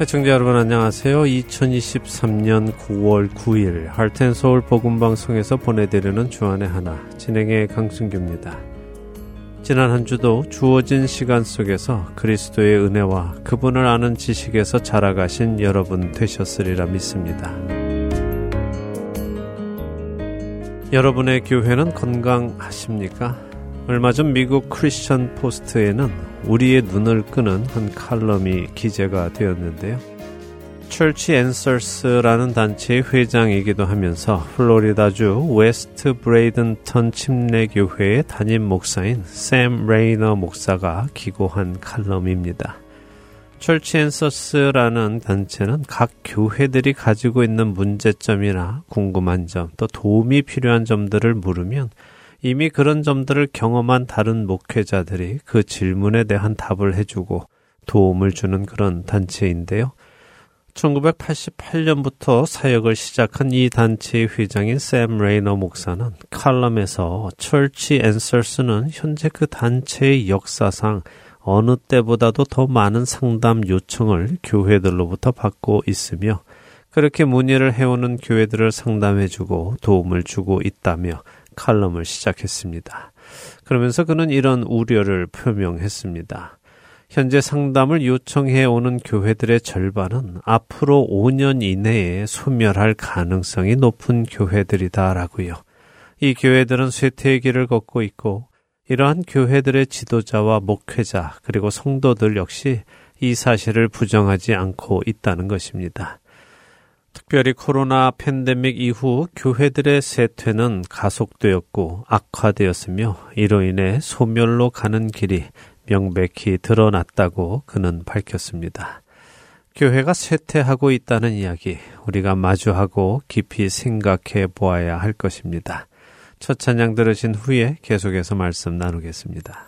애청자 여러분 안녕하세요. 2023년 9월 9일 할텐서울 복음방송에서 보내드리는 주안의 하나 진행의 강승규입니다. 지난 한 주도 주어진 시간 속에서 그리스도의 은혜와 그분을 아는 지식에서 자라가신 여러분 되셨으리라 믿습니다. 여러분의 교회는 건강하십니까? 얼마 전 미국 크리스천 포스트에는 우리의 눈을 끄는 한 칼럼이 기재가 되었는데요. Church Answers라는 단체의 회장이기도 하면서 플로리다주 웨스트 브레이든턴 침례교회의 담임 목사인 샘 레이너 목사가 기고한 칼럼입니다. Church Answers라는 단체는 각 교회들이 가지고 있는 문제점이나 궁금한 점, 또 도움이 필요한 점들을 물으면 이미 그런 점들을 경험한 다른 목회자들이 그 질문에 대한 답을 해주고 도움을 주는 그런 단체인데요. 1988년부터 사역을 시작한 이 단체의 회장인 샘 레이너 목사는 칼럼에서 Church Answers는 현재 그 단체의 역사상 어느 때보다도 더 많은 상담 요청을 교회들로부터 받고 있으며 그렇게 문의를 해오는 교회들을 상담해주고 도움을 주고 있다며 칼럼을 시작했습니다. 그러면서 그는 이런 우려를 표명했습니다. 현재 상담을 요청해 오는 교회들의 절반은 앞으로 5년 이내에 소멸할 가능성이 높은 교회들이다라고요. 이 교회들은 쇠퇴의 길을 걷고 있고 이러한 교회들의 지도자와 목회자 그리고 성도들 역시 이 사실을 부정하지 않고 있다는 것입니다. 특별히 코로나 팬데믹 이후 교회들의 세퇴는 가속되었고 악화되었으며 이로 인해 소멸로 가는 길이 명백히 드러났다고 그는 밝혔습니다. 교회가 쇠퇴하고 있다는 이야기 우리가 마주하고 깊이 생각해 보아야 할 것입니다. 첫 찬양 들으신 후에 계속해서 말씀 나누겠습니다.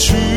임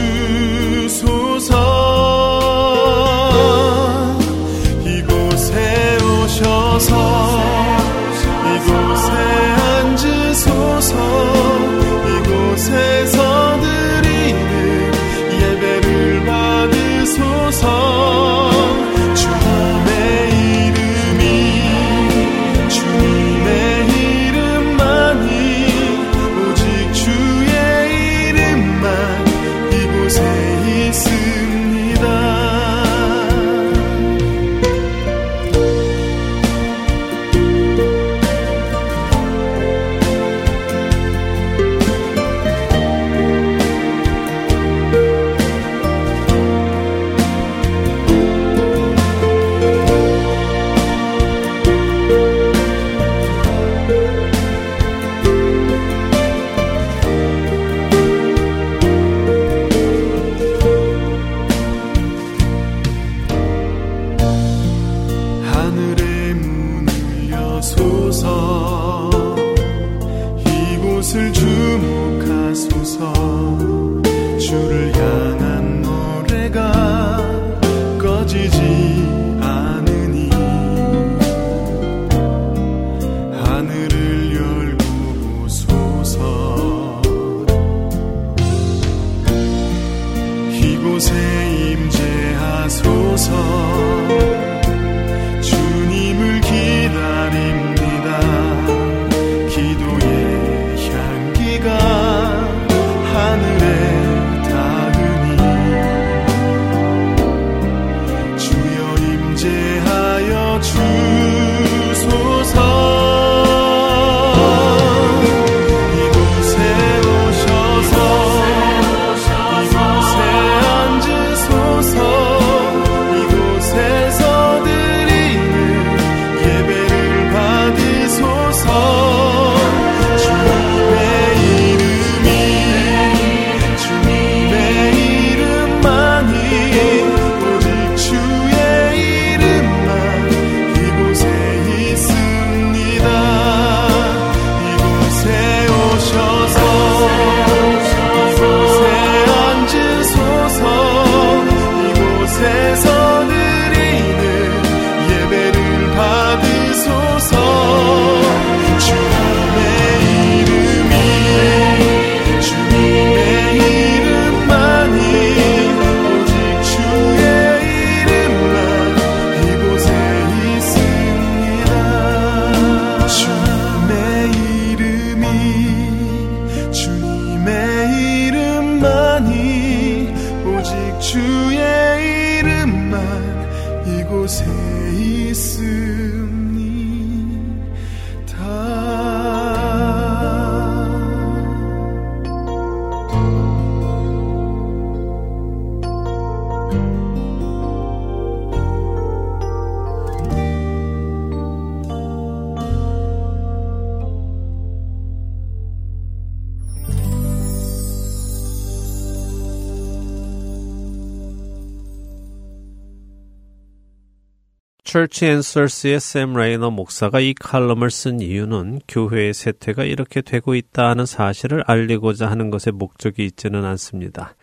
Church Answers의 샘 레이너 목사가 이 칼럼을 쓴 이유는 교회의 세태가 이렇게 되고 있다 하는 사실을 알리고자 하는 것에 목적이 있지는 않습니다.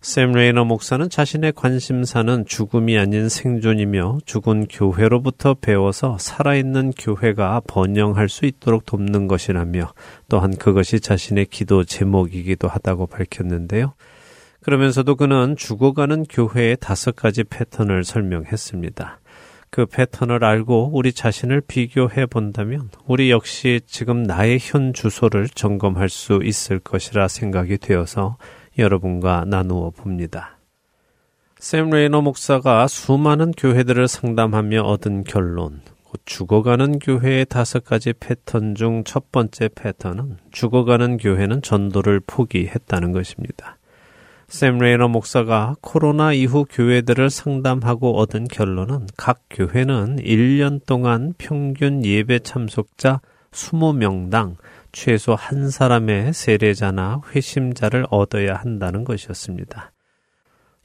샘 레이너 목사는 자신의 관심사는 죽음이 아닌 생존이며 죽은 교회로부터 배워서 살아있는 교회가 번영할 수 있도록 돕는 것이라며 또한 그것이 자신의 기도 제목이기도 하다고 밝혔는데요. 그러면서도 그는 죽어가는 교회의 다섯 가지 패턴을 설명했습니다. 그 패턴을 알고 우리 자신을 비교해 본다면 우리 역시 지금 나의 현 주소를 점검할 수 있을 것이라 생각이 되어서 여러분과 나누어 봅니다. 샘 레이너 목사가 수많은 교회들을 상담하며 얻은 결론, 죽어가는 교회의 다섯 가지 패턴 중 첫 번째 패턴은 죽어가는 교회는 전도를 포기했다는 것입니다. 샘 레이너 목사가 코로나 이후 교회들을 상담하고 얻은 결론은 각 교회는 1년 동안 평균 예배 참석자 20명당 최소 한 사람의 세례자나 회심자를 얻어야 한다는 것이었습니다.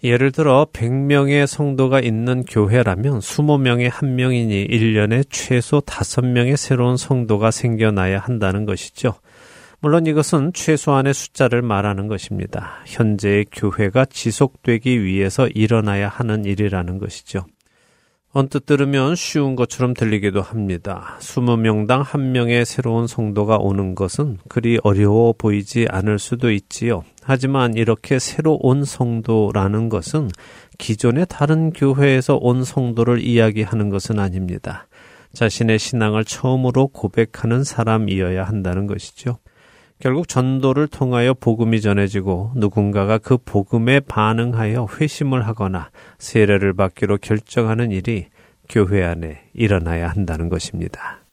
예를 들어 100명의 성도가 있는 교회라면 20명의 한 명이니 1년에 최소 5명의 새로운 성도가 생겨나야 한다는 것이죠. 물론 이것은 최소한의 숫자를 말하는 것입니다. 현재의 교회가 지속되기 위해서 일어나야 하는 일이라는 것이죠. 언뜻 들으면 쉬운 것처럼 들리기도 합니다. 20명당 한 명의 새로운 성도가 오는 것은 그리 어려워 보이지 않을 수도 있지요. 하지만 이렇게 새로 온 성도라는 것은 기존의 다른 교회에서 온 성도를 이야기하는 것은 아닙니다. 자신의 신앙을 처음으로 고백하는 사람이어야 한다는 것이죠. 결국 전도를 통하여 복음이 전해지고 누군가가 그 복음에 반응하여 회심을 하거나 세례를 받기로 결정하는 일이 교회 안에 일어나야 한다는 것입니다.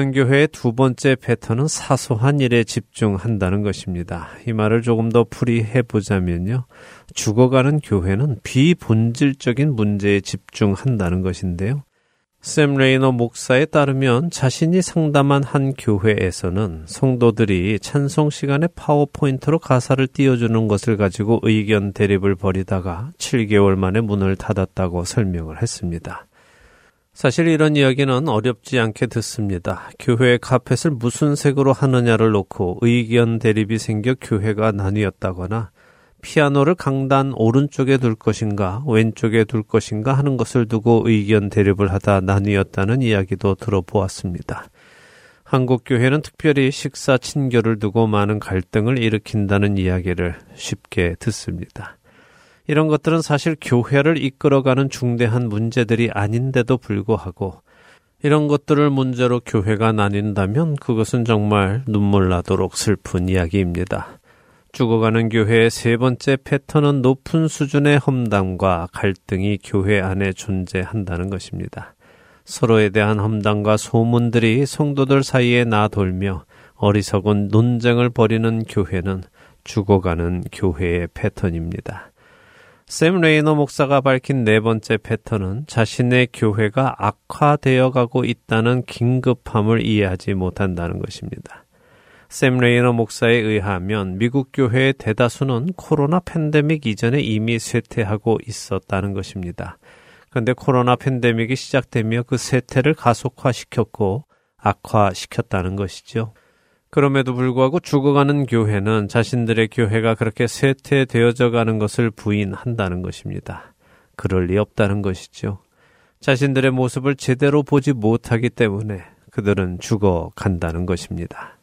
가는 교회의 두 번째 패턴은 사소한 일에 집중한다는 것입니다. 이 말을 조금 더 풀이해 보자면요. 죽어가는 교회는 비본질적인 문제에 집중한다는 것인데요. 샘 레이너 목사에 따르면 자신이 상담한 한 교회에서는 성도들이 찬송 시간에 파워포인트로 가사를 띄워주는 것을 가지고 의견 대립을 벌이다가 7개월 만에 문을 닫았다고 설명을 했습니다. 사실 이런 이야기는 어렵지 않게 듣습니다. 교회 카펫을 무슨 색으로 하느냐를 놓고 의견 대립이 생겨 교회가 나뉘었다거나 피아노를 강단 오른쪽에 둘 것인가 왼쪽에 둘 것인가 하는 것을 두고 의견 대립을 하다 나뉘었다는 이야기도 들어보았습니다. 한국 교회는 특별히 식사 친교를 두고 많은 갈등을 일으킨다는 이야기를 쉽게 듣습니다. 이런 것들은 사실 교회를 이끌어가는 중대한 문제들이 아닌데도 불구하고 이런 것들을 문제로 교회가 나뉜다면 그것은 정말 눈물 나도록 슬픈 이야기입니다. 죽어가는 교회의 세 번째 패턴은 높은 수준의 험담과 갈등이 교회 안에 존재한다는 것입니다. 서로에 대한 험담과 소문들이 성도들 사이에 나돌며 어리석은 논쟁을 벌이는 교회는 죽어가는 교회의 패턴입니다. 샘 레이너 목사가 밝힌 네 번째 패턴은 자신의 교회가 악화되어 가고 있다는 긴급함을 이해하지 못한다는 것입니다. 샘 레이너 목사에 의하면 미국 교회의 대다수는 코로나 팬데믹 이전에 이미 쇠퇴하고 있었다는 것입니다. 그런데 코로나 팬데믹이 시작되며 그 쇠퇴를 가속화시켰고 악화시켰다는 것이죠. 그럼에도 불구하고 죽어가는 교회는 자신들의 교회가 그렇게 쇠퇴되어져 가는 것을 부인한다는 것입니다. 그럴 리 없다는 것이죠. 자신들의 모습을 제대로 보지 못하기 때문에 그들은 죽어 간다는 것입니다.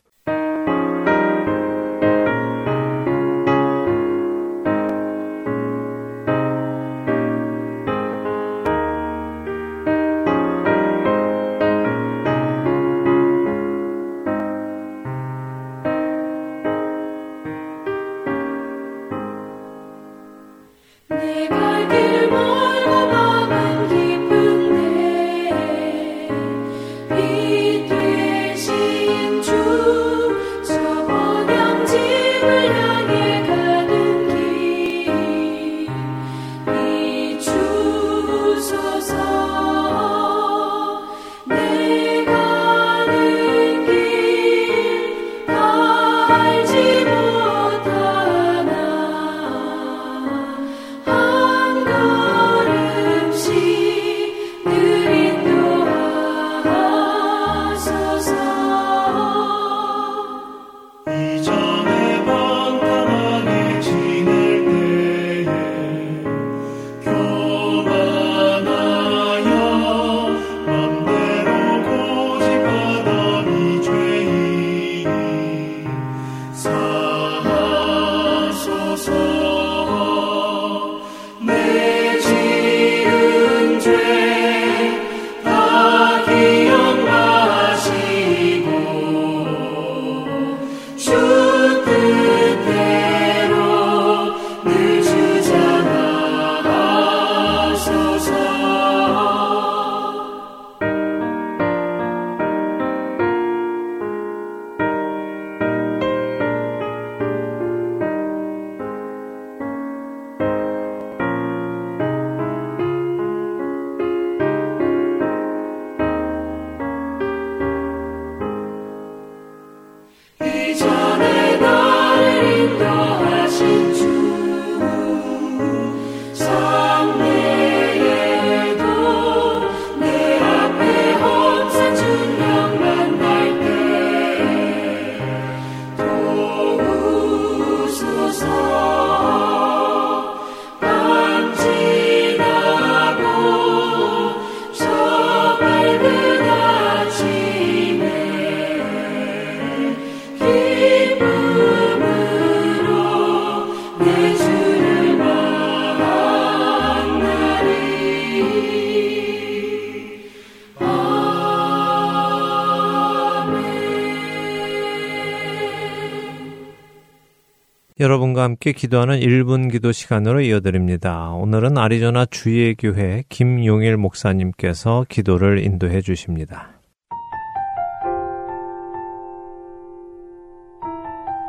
함께 기도하는 1분 기도 시간으로 이어드립니다. 오늘은 아리조나 주의 교회 김용일 목사님께서 기도를 인도해 주십니다.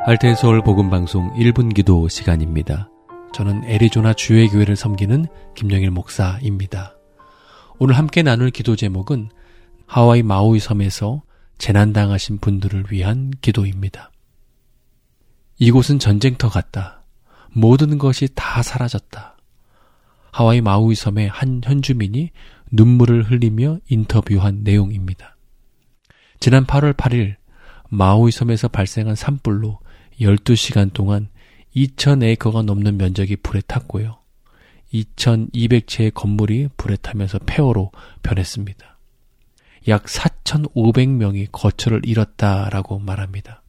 알테서울 복음 방송 1분 기도 시간입니다. 저는 애리조나 주의 교회를 섬기는 김영일 목사입니다. 오늘 함께 나눌 기도 제목은 하와이 마우이 섬에서 재난당하신 분들을 위한 기도입니다. 이곳은 전쟁터 같다. 모든 것이 다 사라졌다. 하와이 마우이 섬의 한 현주민이 눈물을 흘리며 인터뷰한 내용입니다. 지난 8월 8일 마우이 섬에서 발생한 산불로 12시간 동안 2,000에이커가 넘는 면적이 불에 탔고요. 2,200채의 건물이 불에 타면서 폐허로 변했습니다. 약 4,500명이 거처를 잃었다라고 말합니다.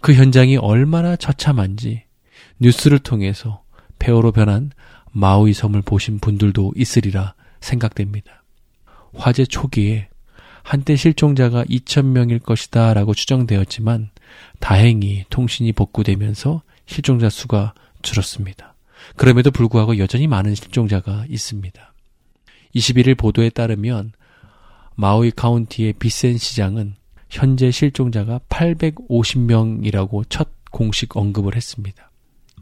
그 현장이 얼마나 처참한지 뉴스를 통해서 폐허로 변한 마우이 섬을 보신 분들도 있으리라 생각됩니다. 화재 초기에 한때 실종자가 2,000명일 것이다 라고 추정되었지만 다행히 통신이 복구되면서 실종자 수가 줄었습니다. 그럼에도 불구하고 여전히 많은 실종자가 있습니다. 21일 보도에 따르면 마우이 카운티의 비센 시장은 현재 실종자가 850명이라고 첫 공식 언급을 했습니다.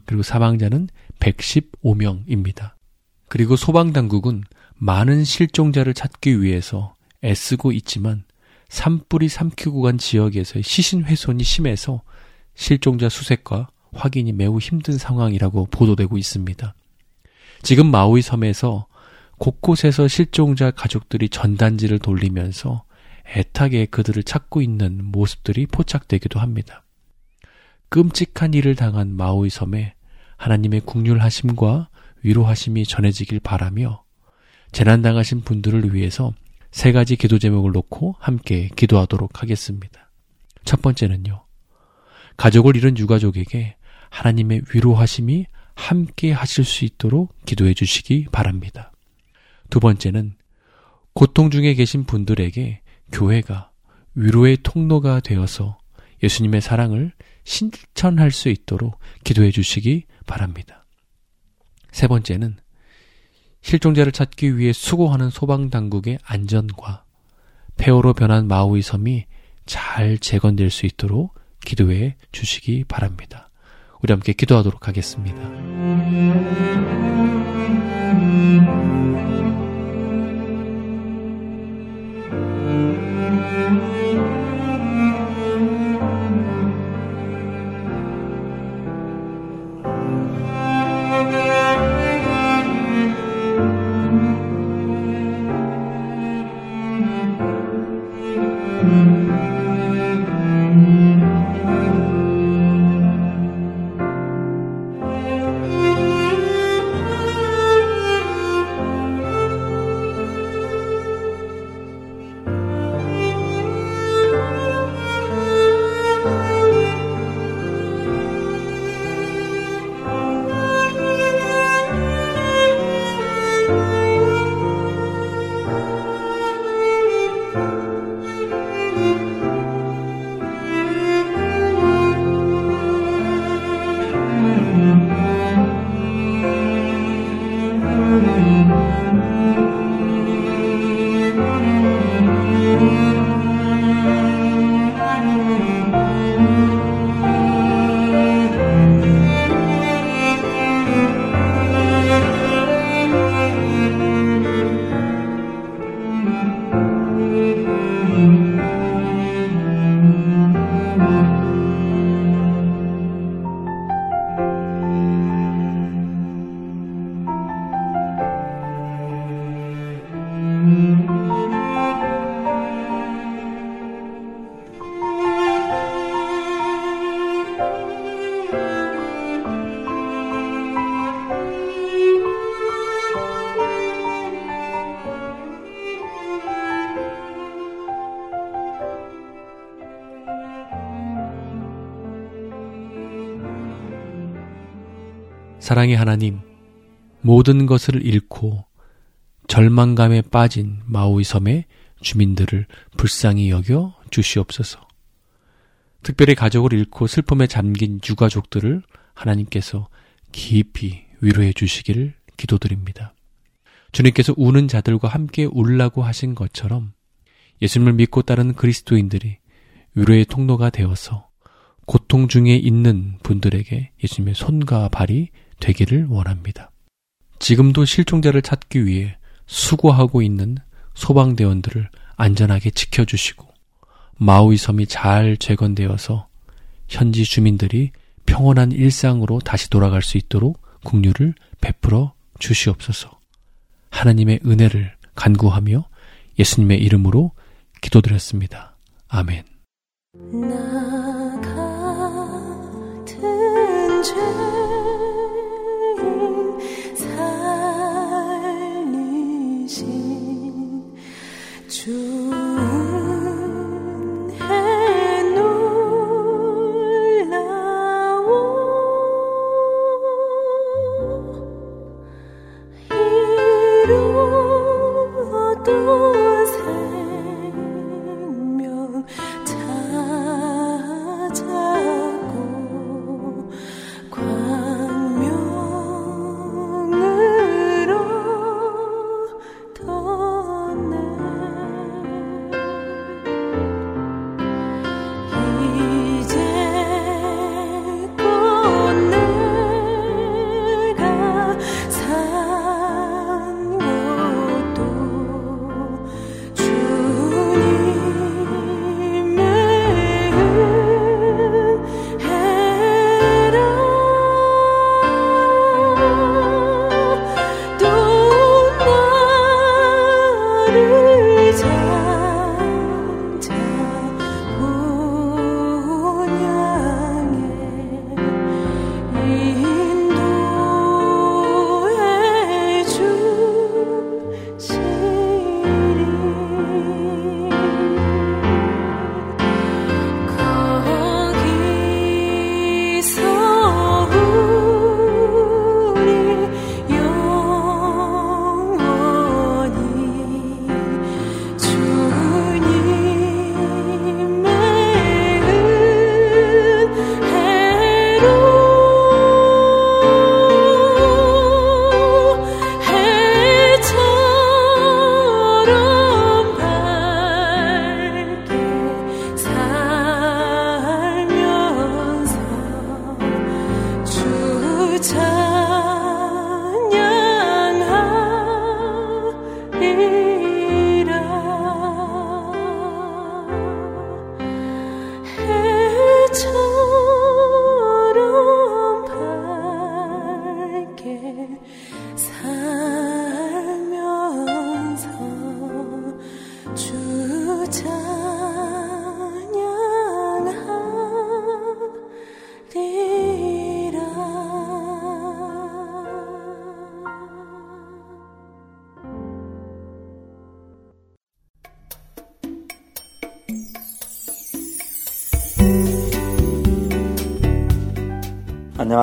그리고 사망자는 115명입니다. 그리고 소방당국은 많은 실종자를 찾기 위해서 애쓰고 있지만 산불이 삼키고 간 지역에서의 시신 훼손이 심해서 실종자 수색과 확인이 매우 힘든 상황이라고 보도되고 있습니다. 지금 마우이 섬에서 곳곳에서 실종자 가족들이 전단지를 돌리면서 애타게 그들을 찾고 있는 모습들이 포착되기도 합니다. 끔찍한 일을 당한 마우이 섬에 하나님의 국률하심과 위로하심이 전해지길 바라며 재난당하신 분들을 위해서 세 가지 기도 제목을 놓고 함께 기도하도록 하겠습니다. 첫 번째는요. 가족을 잃은 유가족에게 하나님의 위로하심이 함께 하실 수 있도록 기도해 주시기 바랍니다. 두 번째는 고통 중에 계신 분들에게 교회가 위로의 통로가 되어서 예수님의 사랑을 신천할 수 있도록 기도해 주시기 바랍니다. 세 번째는 실종자를 찾기 위해 수고하는 소방당국의 안전과 폐허로 변한 마우이 섬이 잘 재건될 수 있도록 기도해 주시기 바랍니다. 우리 함께 기도하도록 하겠습니다. 사랑의 하나님, 모든 것을 잃고 절망감에 빠진 마우이 섬의 주민들을 불쌍히 여겨 주시옵소서. 특별히 가족을 잃고 슬픔에 잠긴 유가족들을 하나님께서 깊이 위로해 주시기를 기도드립니다. 주님께서 우는 자들과 함께 울라고 하신 것처럼 예수님을 믿고 따르는 그리스도인들이 위로의 통로가 되어서 고통 중에 있는 분들에게 예수님의 손과 발이 되기를 원합니다. 지금도 실종자를 찾기 위해 수고하고 있는 소방대원들을 안전하게 지켜주시고 마우이 섬이 잘 재건되어서 현지 주민들이 평온한 일상으로 다시 돌아갈 수 있도록 국류를 베풀어 주시옵소서. 하나님의 은혜를 간구하며 예수님의 이름으로 기도드렸습니다. 아멘.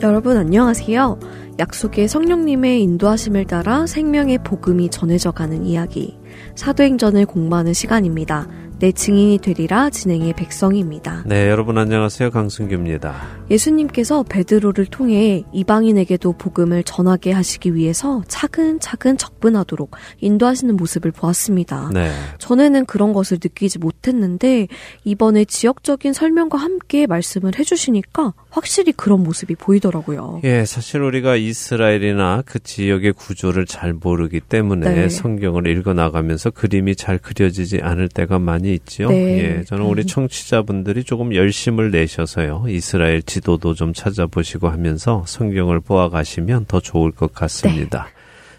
여러분 안녕하세요. 약속의 성령님의 인도하심을 따라 생명의 복음이 전해져 가는 이야기. 사도행전을 공부하는 시간입니다. 내 증인이 되리라 진행의 백성입니다. 네, 여러분 안녕하세요. 강승규입니다. 예수님께서 베드로를 통해 이방인에게도 복음을 전하게 하시기 위해서 차근차근 접근하도록 인도하시는 모습을 보았습니다. 네. 전에는 그런 것을 느끼지 못했는데 이번에 지역적인 설명과 함께 말씀을 해 주시니까 확실히 그런 모습이 보이더라고요. 예, 사실 우리가 이스라엘이나 그 지역의 구조를 잘 모르기 때문에 네. 성경을 읽어 나가면서 그림이 잘 그려지지 않을 때가 많이 있지요. 네. 예, 저는 우리 청취자분들이 조금 열심을 내셔서요. 이스라엘 지도도 좀 찾아보시고 하면서 성경을 보아 가시면 더 좋을 것 같습니다.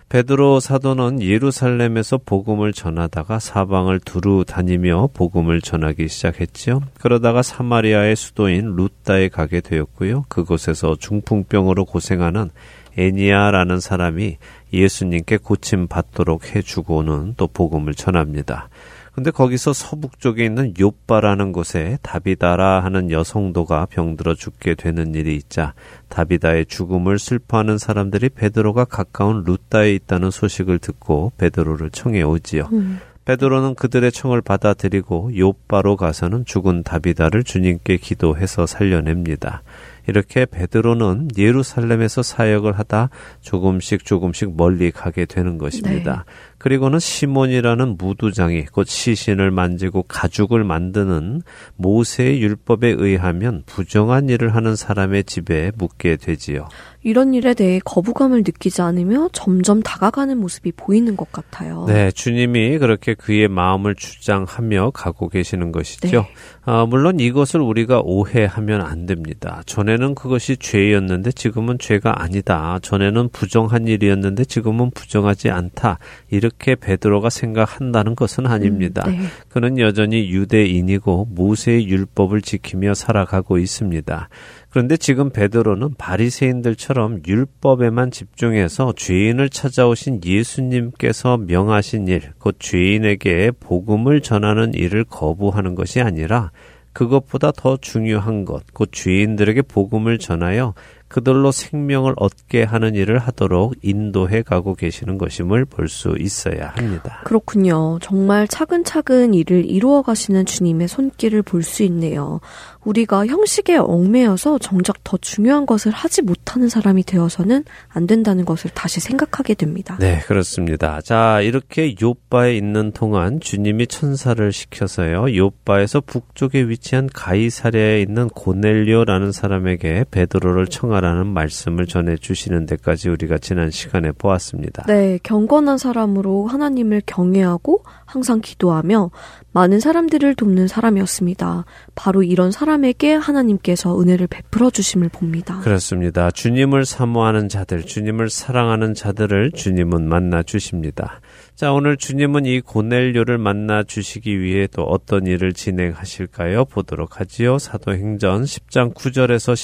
베드로 사도는 예루살렘에서 복음을 전하다가 사방을 두루 다니며 복음을 전하기 시작했지요. 그러다가 사마리아의 수도인 루따에 가게 되었고요. 그곳에서 중풍병으로 고생하는 애니아라는 사람이 예수님께 고침 받도록 해주고는 또 복음을 전합니다. 근데 거기서 서북쪽에 있는 요빠라는 곳에 다비다라 하는 여성도가 병들어 죽게 되는 일이 있자 다비다의 죽음을 슬퍼하는 사람들이 베드로가 가까운 루따에 있다는 소식을 듣고 베드로를 청해 오지요. 음. 베드로는 그들의 청을 받아들이고 요빠로 가서는 죽은 다비다를 주님께 기도해서 살려냅니다. 이렇게 베드로는 예루살렘에서 사역을 하다 조금씩 조금씩 멀리 가게 되는 것입니다. 그리고는 시몬이라는 무두장이 곧 시신을 만지고 가죽을 만드는 모세의 율법에 의하면 부정한 일을 하는 사람의 집에 묵게 되지요. 이런 일에 대해 거부감을 느끼지 않으며 점점 다가가는 모습이 보이는 것 같아요. 네, 주님이 그렇게 그의 마음을 주장하며 가고 계시는 것이죠. 네. 아, 물론 이것을 우리가 오해하면 안 됩니다. 전에는 그것이 죄였는데 지금은 죄가 아니다. 전에는 부정한 일이었는데 지금은 부정하지 않다. 이렇게 베드로가 생각한다는 것은 아닙니다. 네. 그는 여전히 유대인이고 모세의 율법을 지키며 살아가고 있습니다. 그런데 지금 베드로는 바리새인들처럼 율법에만 집중해서 죄인을 찾아오신 예수님께서 명하신 일, 곧 죄인에게 복음을 전하는 일을 거부하는 것이 아니라 그것보다 더 중요한 것, 곧 죄인들에게 복음을 전하여 그들로 생명을 얻게 하는 일을 하도록 인도해 가고 계시는 것임을 볼 수 있어야 합니다. 그렇군요. 정말 차근차근 일을 이루어 가시는 주님의 손길을 볼 수 있네요. 우리가 형식에 얽매여서 정작 더 중요한 것을 하지 못하는 사람이 되어서는 안 된다는 것을 다시 생각하게 됩니다. 네, 그렇습니다. 자, 이렇게 요바에 있는 동안 주님이 천사를 시켜서요. 요바에서 북쪽에 위치한 가이사랴에 있는 고넬료라는 사람에게 베드로를 청하 라는 말씀을 전해 주시는 데까지 우리가 지난 시간에 보았습니다. 네, 경건한 사람으로 하나님을 경외하고 항상 기도하며 많은 사람들을 돕는 사람이었습니다. 바로 이런 사람에게 하나님께서 은혜를 베풀어 주심을 봅니다. 그렇습니다. 주님을 사모하는 자들, 주님을 사랑하는 자들을 주님은 만나 주십니다. 자, 오늘 주님은 이 고넬료를 만나 주시기 위해 또 어떤 일을 진행하실까요? 보도록 하지요. 사도행전 10장 9절에서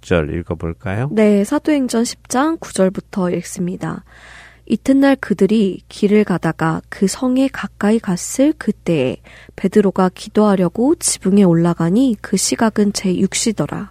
16절 읽어볼까요? 네, 사도행전 10장 9절부터 읽습니다. 이튿날 그들이 길을 가다가 그 성에 가까이 갔을 그때에 베드로가 기도하려고 지붕에 올라가니 그 시각은 제6시더라.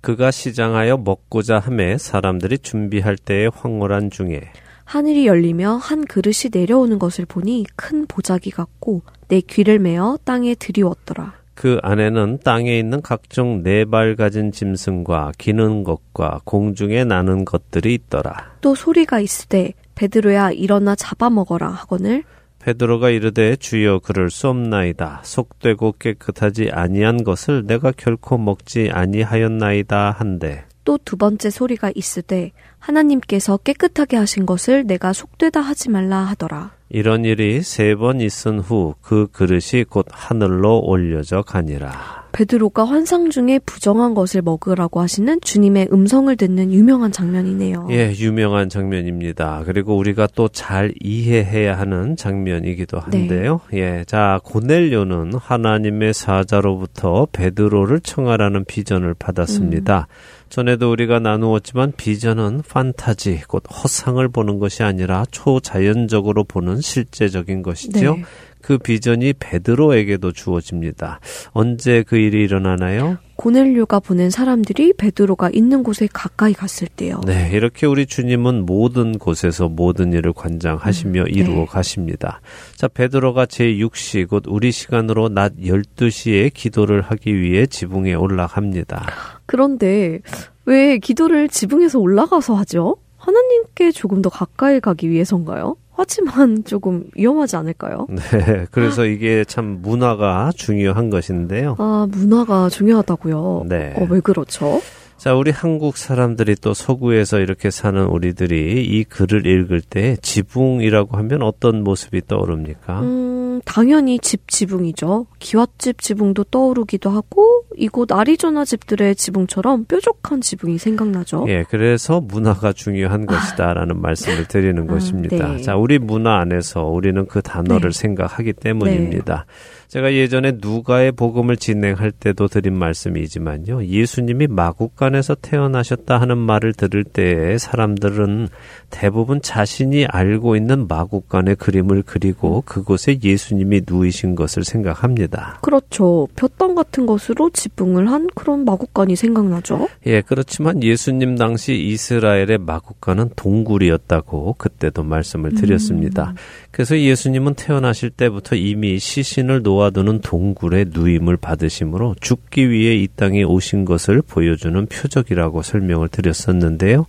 그가 시장하여 먹고자 함에 사람들이 준비할 때에 황홀한 중에 하늘이 열리며 한 그릇이 내려오는 것을 보니 큰 보자기 같고 내 귀를 메어 땅에 들이웠더라. 그 안에는 땅에 있는 각종 네 발 가진 짐승과 기는 것과 공중에 나는 것들이 있더라. 또 소리가 있으되 베드로야 일어나 잡아먹어라 하거늘 베드로가 이르되 주여 그럴 수 없나이다. 속되고 깨끗하지 아니한 것을 내가 결코 먹지 아니하였나이다 한데 또 두 번째 소리가 있으되 하나님께서 깨끗하게 하신 것을 내가 속되다 하지 말라 하더라. 이런 일이 세 번 있은 후 그 그릇이 곧 하늘로 올려져 가니라. 베드로가 환상 중에 부정한 것을 먹으라고 하시는 주님의 음성을 듣는 유명한 장면이네요. 예, 유명한 장면입니다. 그리고 우리가 또 잘 이해해야 하는 장면이기도 한데요. 예, 자, 고넬료는 하나님의 사자로부터 베드로를 청하라는 비전을 받았습니다. 전에도 우리가 나누었지만 비전은 판타지, 곧 허상을 보는 것이 아니라 초자연적으로 보는 실제적인 것이지요. 네. 그 비전이 베드로에게도 주어집니다. 언제 그 일이 일어나나요? 고넬료가 보낸 사람들이 베드로가 있는 곳에 가까이 갔을 때요. 네, 이렇게 우리 주님은 모든 곳에서 모든 일을 관장하시며 음, 네. 이루어 가십니다. 자, 베드로가 제6시 곧 우리 시간으로 낮 12시에 기도를 하기 위해 지붕에 올라갑니다. 그런데 왜 기도를 지붕에서 올라가서 하죠? 하나님께 조금 더 가까이 가기 위해서인가요? 하지만 조금 위험하지 않을까요? 네, 그래서 이게 참 문화가 중요한 것인데요. 아, 문화가 중요하다고요? 네. 어, 왜 그렇죠? 자, 우리 한국 사람들이 또 서구에서 이렇게 사는 우리들이 이 글을 읽을 때 지붕이라고 하면 어떤 모습이 떠오릅니까? 음, 당연히 집 지붕이죠. 기와집 지붕도 떠오르기도 하고 이곳 아리조나 집들의 지붕처럼 뾰족한 지붕이 생각나죠. 예, 그래서 문화가 중요한 것이다라는 말씀을 드리는 아, 것입니다. 네. 자, 우리 문화 안에서 우리는 그 단어를 네. 생각하기 때문입니다. 제가 예전에 누가의 복음을 진행할 때도 드린 말씀이지만요. 예수님이 마국간에서 태어나셨다 하는 말을 들을 때에 사람들은 대부분 자신이 알고 있는 마국간의 그림을 그리고 그곳에 예수님이 누이신 것을 생각합니다. 그렇죠. 볕당 같은 것으로 지붕을 한 그런 마국간이 생각나죠. 예, 그렇지만 예수님 당시 이스라엘의 마국간은 동굴이었다고 그때도 말씀을 드렸습니다. 그래서 예수님은 태어나실 때부터 이미 시신을 놓아두는 동굴의 누임을 받으심으로 죽기 위해 이 땅에 오신 것을 보여주는 표적이라고 설명을 드렸었는데요.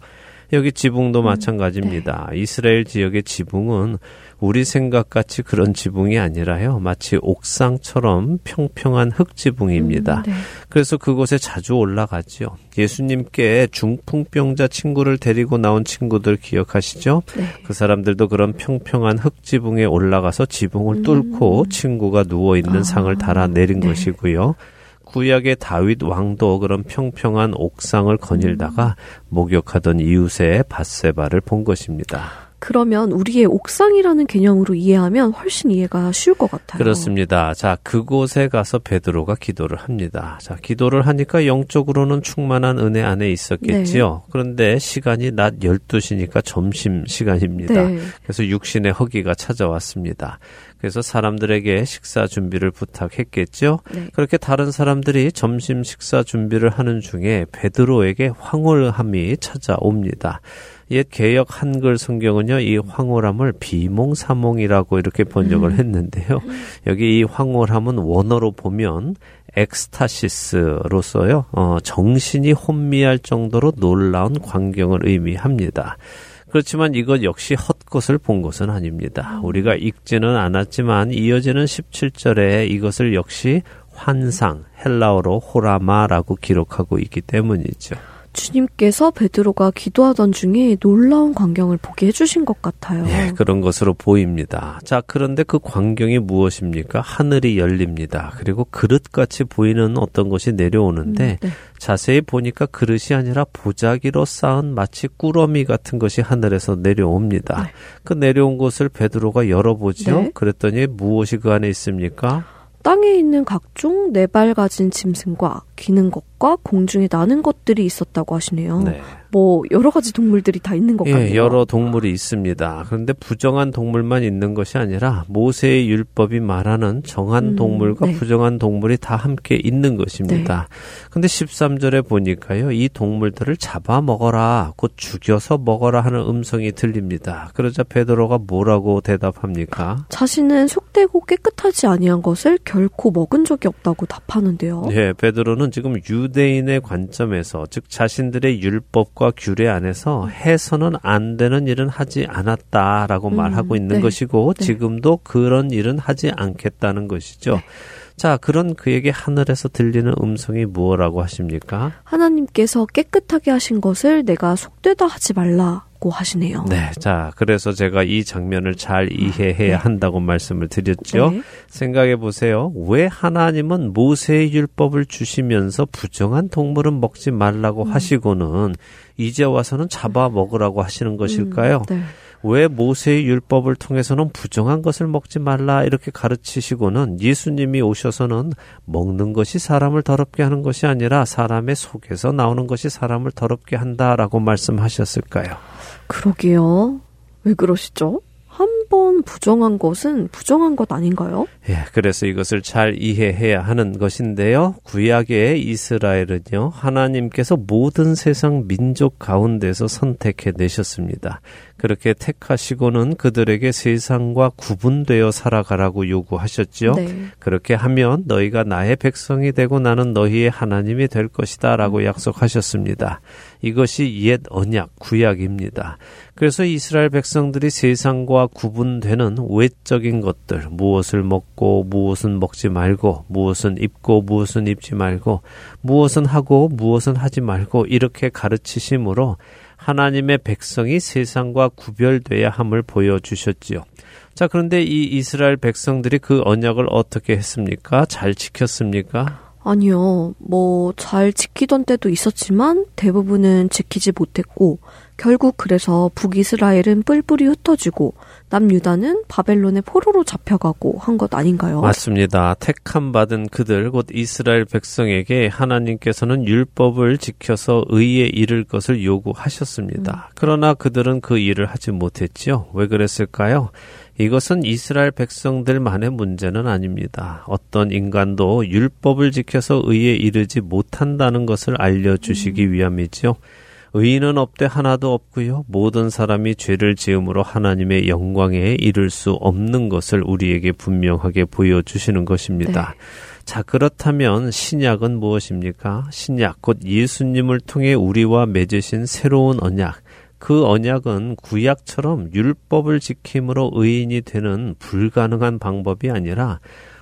여기 지붕도 마찬가지입니다. 이스라엘 지역의 지붕은 우리 생각같이 그런 지붕이 아니라요. 마치 옥상처럼 평평한 흙 지붕입니다. 네. 그래서 그곳에 자주 올라가죠. 예수님께 중풍병자 친구를 데리고 나온 친구들 기억하시죠? 네. 그 사람들도 그런 평평한 흙 지붕에 올라가서 지붕을 뚫고 친구가 누워 있는 아, 상을 달아 내린 네. 것이고요. 구약의 다윗 왕도 그런 평평한 옥상을 거닐다가 목욕하던 이웃의 바세바를 본 것입니다. 그러면 우리의 옥상이라는 개념으로 이해하면 훨씬 이해가 쉬울 것 같아요. 그렇습니다. 자, 그곳에 가서 베드로가 기도를 합니다. 자, 기도를 하니까 영적으로는 충만한 은혜 안에 있었겠지요. 그런데 시간이 낮 12시니까 점심 시간입니다. 네. 그래서 육신의 허기가 찾아왔습니다. 그래서 사람들에게 식사 준비를 부탁했겠죠. 네. 그렇게 다른 사람들이 점심 식사 준비를 하는 중에 베드로에게 황홀함이 찾아옵니다. 옛 개역 한글 성경은요, 이 황홀함을 비몽사몽이라고 이렇게 번역을 했는데요. 여기 이 황홀함은 원어로 보면 엑스타시스로서요, 어, 정신이 혼미할 정도로 놀라운 광경을 의미합니다. 그렇지만 이것 역시 헛것을 본 것은 아닙니다. 우리가 읽지는 않았지만 이어지는 17절에 이것을 역시 환상, 헬라어로 호라마라고 기록하고 있기 때문이죠. 주님께서 베드로가 기도하던 중에 놀라운 광경을 보게 해주신 것 같아요. 예, 그런 것으로 보입니다. 자, 그런데 그 광경이 무엇입니까? 하늘이 열립니다. 그리고 그릇같이 보이는 어떤 것이 내려오는데 네. 자세히 보니까 그릇이 아니라 보자기로 쌓은 마치 꾸러미 같은 것이 하늘에서 내려옵니다. 네. 그 내려온 것을 베드로가 열어보죠. 네. 그랬더니 무엇이 그 안에 있습니까? 땅에 있는 각종 네 발 가진 짐승과 기는 것과 공중에 나는 것들이 있었다고 하시네요. 네. 뭐 여러 가지 동물들이 다 있는 것. 예, 여러 동물이 있습니다. 그런데 부정한 동물만 있는 것이 아니라 모세의 율법이 말하는 정한 음, 동물과 네. 부정한 동물이 다 함께 있는 것입니다. 근데 13절에 보니까요. 이 동물들을 잡아 먹어라. 곧 죽여서 먹어라 하는 음성이 들립니다. 그러자 베드로가 뭐라고 대답합니까? 자신은 속되고 깨끗하지 아니한 것을 결코 먹은 적이 없다고 답하는데요. 예, 베드로는 지금 유대인의 관점에서 즉 자신들의 율법과 규례 안에서 해서는 안 되는 일은 하지 않았다라고 음, 말하고 있는 네. 것이고 네. 지금도 그런 일은 하지 않겠다는 것이죠. 자, 그런 그에게 하늘에서 들리는 음성이 무엇라고 하십니까? 하나님께서 깨끗하게 하신 것을 내가 속되다 하지 말라고 하시네요. 네, 자, 그래서 제가 이 장면을 잘 이해해야 한다고 말씀을 드렸죠. 네. 생각해 보세요. 왜 하나님은 모세의 율법을 주시면서 부정한 동물은 먹지 말라고 음. 하시고는 이제 와서는 잡아 먹으라고 하시는 것일까요? 음, 네. 왜 모세의 율법을 통해서는 부정한 것을 먹지 말라 이렇게 가르치시고는 예수님이 오셔서는 먹는 것이 사람을 더럽게 하는 것이 아니라 사람의 속에서 나오는 것이 사람을 더럽게 한다라고 말씀하셨을까요? 그러게요. 왜 그러시죠? 한 번 부정한 것은 부정한 것 아닌가요? 예, 그래서 이것을 잘 이해해야 하는 것인데요. 구약의 이스라엘은요, 하나님께서 모든 세상 민족 가운데서 선택해 내셨습니다. 그렇게 택하시고는 그들에게 세상과 구분되어 살아가라고 요구하셨지요. 네. 그렇게 하면 너희가 나의 백성이 되고 나는 너희의 하나님이 될 것이다라고 약속하셨습니다. 이것이 옛 언약 구약입니다. 그래서 이스라엘 백성들이 세상과 구분되는 외적인 것들, 무엇을 먹고 무엇은 먹지 말고, 무엇은 입고 무엇은 입지 말고, 무엇은 하고 무엇은 하지 말고 이렇게 가르치심으로 하나님의 백성이 세상과 구별돼야 함을 보여주셨지요. 자, 그런데 이 이스라엘 백성들이 그 언약을 어떻게 했습니까? 잘 지켰습니까? 아니요. 뭐, 잘 지키던 때도 있었지만 대부분은 지키지 못했고, 결국 그래서 북이스라엘은 뿔뿔이 흩어지고, 남유다는 바벨론의 포로로 잡혀가고 한 것 아닌가요? 맞습니다. 택함 받은 그들 곧 이스라엘 백성에게 하나님께서는 율법을 지켜서 의에 이를 것을 요구하셨습니다. 음. 그러나 그들은 그 일을 하지 못했지요. 왜 그랬을까요? 이것은 이스라엘 백성들만의 문제는 아닙니다. 어떤 인간도 율법을 지켜서 의에 이르지 못한다는 것을 알려주시기 음. 위함이지요. 의인은 없되 하나도 없고요. 모든 사람이 죄를 지음으로 하나님의 영광에 이를 수 없는 것을 우리에게 분명하게 보여주시는 것입니다. 네. 자, 그렇다면 신약은 무엇입니까? 신약, 곧 예수님을 통해 우리와 맺으신 새로운 언약. 그 언약은 구약처럼 율법을 지킴으로 의인이 되는 불가능한 방법이 아니라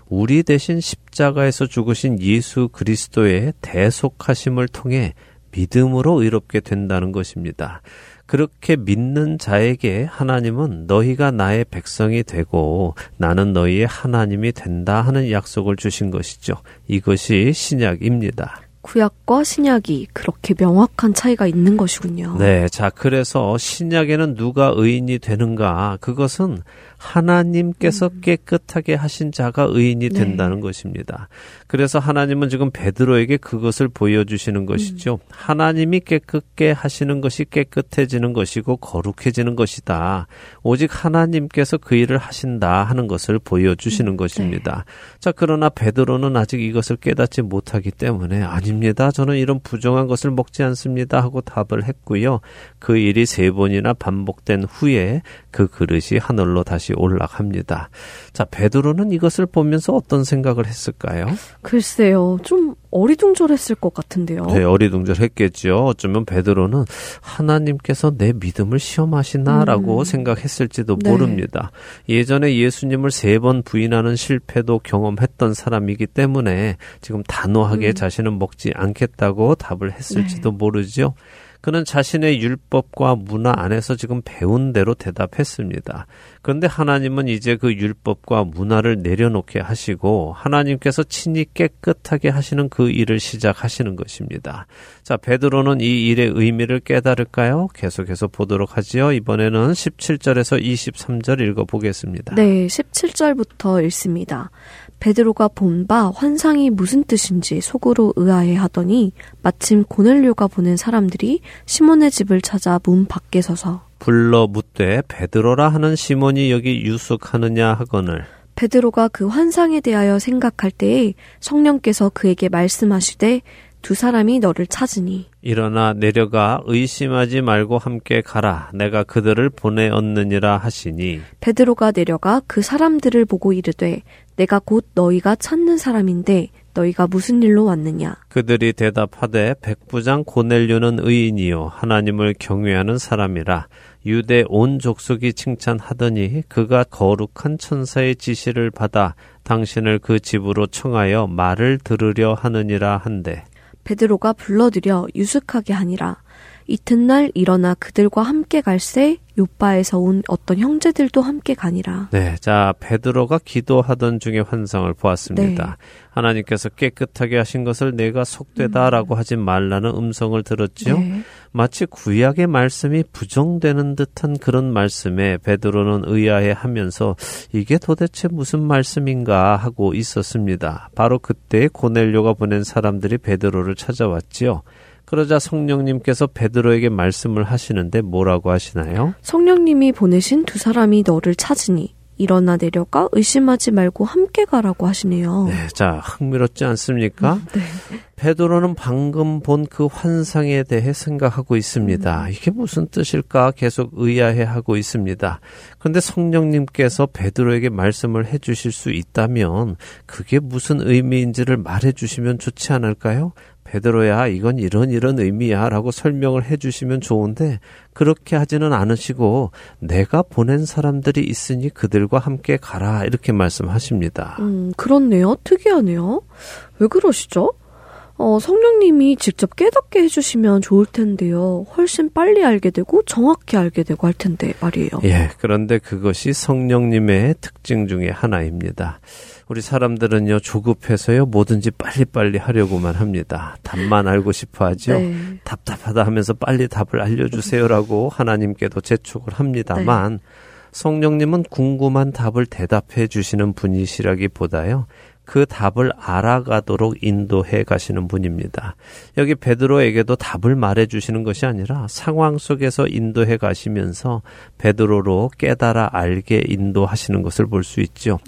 우리 대신 십자가에서 죽으신 예수 그리스도의 대속하심을 통해 믿음으로 의롭게 된다는 것입니다. 그렇게 믿는 자에게 하나님은 너희가 나의 백성이 되고 나는 너희의 하나님이 된다 하는 약속을 주신 것이죠. 이것이 신약입니다. 구약과 신약이 그렇게 명확한 차이가 있는 것이군요. 네. 자, 그래서 신약에는 누가 의인이 되는가? 그것은 하나님께서 음. 깨끗하게 하신 자가 의인이 네. 된다는 네. 것입니다. 그래서 하나님은 지금 베드로에게 그것을 보여주시는 것이죠. 음. 하나님이 깨끗게 하시는 것이 깨끗해지는 것이고 거룩해지는 것이다. 오직 하나님께서 그 일을 하신다 하는 것을 보여주시는 음. 것입니다. 네. 자, 그러나 베드로는 아직 이것을 깨닫지 못하기 때문에 아닙니다. 저는 이런 부정한 것을 먹지 않습니다 하고 답을 했고요. 그 일이 세 번이나 반복된 후에 그 그릇이 하늘로 다시 올라갑니다. 자, 베드로는 이것을 보면서 어떤 생각을 했을까요? 글쎄요. 좀 어리둥절했을 것 같은데요. 네, 어리둥절했겠죠. 어쩌면 베드로는 하나님께서 내 믿음을 시험하시나라고 음. 생각했을지도 네. 모릅니다. 예전에 예수님을 세 번 부인하는 실패도 경험했던 사람이기 때문에 지금 단호하게 음. 자신은 먹지 않겠다고 답을 했을지도 네. 모르죠. 그는 자신의 율법과 문화 안에서 지금 배운 대로 대답했습니다. 그런데 하나님은 이제 그 율법과 문화를 내려놓게 하시고 하나님께서 친히 깨끗하게 하시는 그 일을 시작하시는 것입니다. 자, 베드로는 이 일의 의미를 깨달을까요? 계속해서 보도록 하지요. 이번에는 17절에서 23절 읽어 보겠습니다. 네, 17절부터 읽습니다. 베드로가 본 바 환상이 무슨 뜻인지 속으로 의아해 하더니 마침 고넬료가 보낸 사람들이 시몬의 집을 찾아 문 밖에 서서 불러 묻되 베드로라 하는 시몬이 여기 유숙하느냐 하거늘. 베드로가 그 환상에 대하여 생각할 때에 성령께서 그에게 말씀하시되 두 사람이 너를 찾으니 일어나 내려가 의심하지 말고 함께 가라. 내가 그들을 보내었느니라 하시니. 베드로가 내려가 그 사람들을 보고 이르되 내가 곧 너희가 찾는 사람인데 너희가 무슨 일로 왔느냐? 그들이 대답하되 백부장 고넬료는 의인이요. 하나님을 경외하는 사람이라. 유대 온 족속이 칭찬하더니 그가 거룩한 천사의 지시를 받아 당신을 그 집으로 청하여 말을 들으려 하느니라 한데 베드로가 불러들여 유숙하게 하니라. 이튿날 일어나 그들과 함께 갈새 요바에서 온 어떤 형제들도 함께 가니라. 네, 자 베드로가 기도하던 중에 환상을 보았습니다. 네. 하나님께서 깨끗하게 하신 것을 내가 속되다라고 음. 하지 말라는 음성을 들었지요. 네. 마치 구약의 말씀이 부정되는 듯한 그런 말씀에 베드로는 의아해하면서 이게 도대체 무슨 말씀인가 하고 있었습니다. 바로 그때 고넬료가 보낸 사람들이 베드로를 찾아왔지요. 그러자 성령님께서 베드로에게 말씀을 하시는데 뭐라고 하시나요? 성령님이 보내신 두 사람이 너를 찾으니 일어나 내려가 의심하지 말고 함께 가라고 하시네요. 네, 자 흥미롭지 않습니까? 네. 베드로는 방금 본 그 환상에 대해 생각하고 있습니다. 음. 이게 무슨 뜻일까 계속 의아해하고 있습니다. 그런데 성령님께서 베드로에게 말씀을 해주실 수 있다면 그게 무슨 의미인지를 말해주시면 좋지 않을까요? 베드로야, 이건 이런 이런 의미야 라고 설명을 해 주시면 좋은데, 그렇게 하지는 않으시고, 내가 보낸 사람들이 있으니 그들과 함께 가라, 이렇게 말씀하십니다. 음, 그렇네요. 특이하네요. 왜 그러시죠? 어, 성령님이 직접 깨닫게 해주시면 좋을 텐데요. 훨씬 빨리 알게 되고 정확히 알게 되고 할 텐데 말이에요. 예, 그런데 그것이 성령님의 특징 중에 하나입니다. 우리 사람들은요, 조급해서요, 뭐든지 빨리빨리 하려고만 합니다. 답만 알고 싶어 하죠. 네. 답답하다 하면서 빨리 답을 알려주세요라고 하나님께도 재촉을 합니다만, 성령님은 궁금한 답을 대답해 주시는 분이시라기보다요, 그 답을 알아가도록 인도해 가시는 분입니다. 여기 베드로에게도 답을 말해 주시는 것이 아니라 상황 속에서 인도해 가시면서 베드로로 깨달아 알게 인도하시는 것을 볼 수 있죠.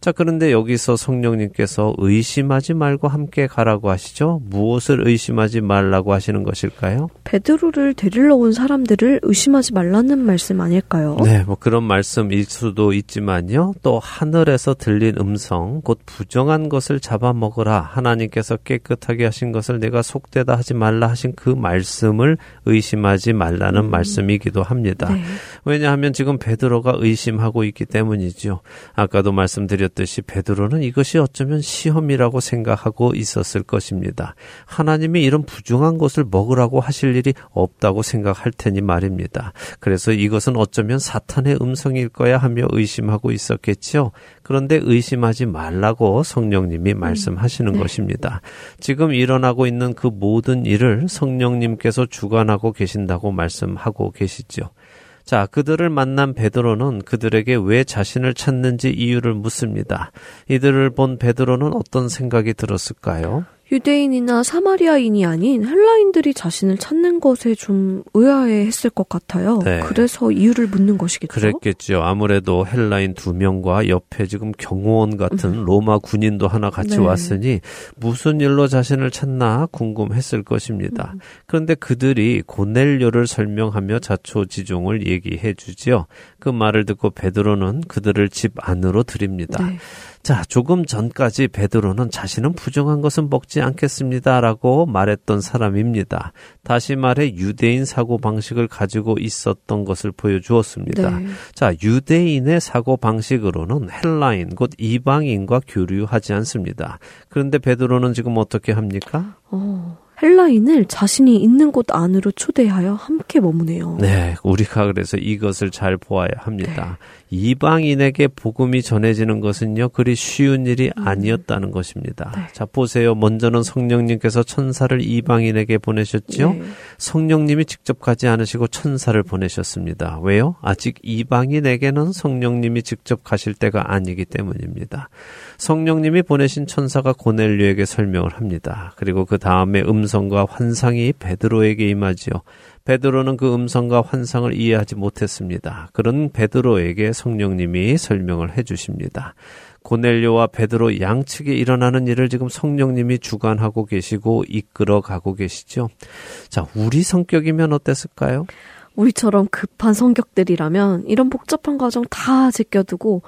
자, 그런데 여기서 성령님께서 의심하지 말고 함께 가라고 하시죠? 무엇을 의심하지 말라고 하시는 것일까요? 베드로를 데리러 온 사람들을 의심하지 말라는 말씀 아닐까요? 네, 뭐 그런 말씀일 수도 있지만요. 또 하늘에서 들린 음성, 곧 부정한 것을 잡아먹으라. 하나님께서 깨끗하게 하신 것을 내가 속되다 하지 말라 하신 그 말씀을 의심하지 말라는 말씀이기도 합니다. 네. 왜냐하면 지금 베드로가 의심하고 있기 때문이죠. 아까도 말씀드렸듯이 베드로는 이것이 어쩌면 시험이라고 생각하고 있었을 것입니다. 하나님이 이런 부정한 것을 먹으라고 하실 일이 없다고 생각할 테니 말입니다. 그래서 이것은 어쩌면 사탄의 음성일 거야 하며 의심하고 있었겠죠. 그런데 의심하지 말라고 성령님이 말씀하시는 것입니다. 지금 일어나고 있는 그 모든 일을 성령님께서 주관하고 계신다고 말씀하고 계시죠. 자, 그들을 만난 베드로는 그들에게 왜 자신을 찾는지 이유를 묻습니다. 이들을 본 베드로는 어떤 생각이 들었을까요? 유대인이나 사마리아인이 아닌 헬라인들이 자신을 찾는 것에 좀 의아해 했을 것 같아요. 네. 그래서 이유를 묻는 것이겠죠. 그랬겠죠. 아무래도 헬라인 두 명과 옆에 지금 경호원 같은 로마 군인도 하나 같이 네. 왔으니 무슨 일로 자신을 찾나 궁금했을 것입니다. 그런데 그들이 고넬료를 설명하며 자초지종을 얘기해 주지요. 그 말을 듣고 베드로는 그들을 집 안으로 들입니다. 네. 자, 조금 전까지 베드로는 자신은 부정한 것은 먹지 않겠습니다라고 말했던 사람입니다. 다시 말해 유대인 사고 방식을 가지고 있었던 것을 보여주었습니다. 네. 자, 유대인의 사고 방식으로는 헬라인 곧 이방인과 교류하지 않습니다. 그런데 베드로는 지금 어떻게 합니까? 어, 헬라인을 자신이 있는 곳 안으로 초대하여 함께 머무네요. 네, 우리가 그래서 이것을 잘 보아야 합니다. 이방인에게 복음이 전해지는 것은요, 그리 쉬운 일이 아니었다는 것입니다. 네. 자, 보세요. 먼저는 성령님께서 천사를 이방인에게 보내셨죠? 네. 성령님이 직접 가지 않으시고 천사를 보내셨습니다. 왜요? 아직 이방인에게는 성령님이 직접 가실 때가 아니기 때문입니다. 성령님이 보내신 천사가 고넬료에게 설명을 합니다. 그리고 그 다음에 음성과 환상이 베드로에게 임하지요. 베드로는 그 음성과 환상을 이해하지 못했습니다. 그런 베드로에게 성령님이 설명을 해 주십니다. 고넬료와 베드로 양측에 일어나는 일을 지금 성령님이 주관하고 계시고 이끌어 가고 계시죠. 자, 우리 성격이면 어땠을까요? 우리처럼 급한 성격들이라면 이런 복잡한 과정 다 제껴두고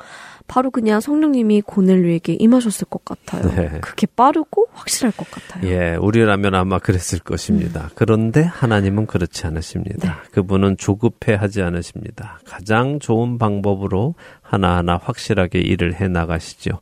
바로 그냥 성령님이 고넬료에게 임하셨을 것 같아요. 네. 그게 빠르고 확실할 것 같아요. 예, 우리라면 아마 그랬을 것입니다. 그런데 하나님은 그렇지 않으십니다. 그분은 조급해 하지 않으십니다. 가장 좋은 방법으로 하나하나 확실하게 일을 해 나가시죠.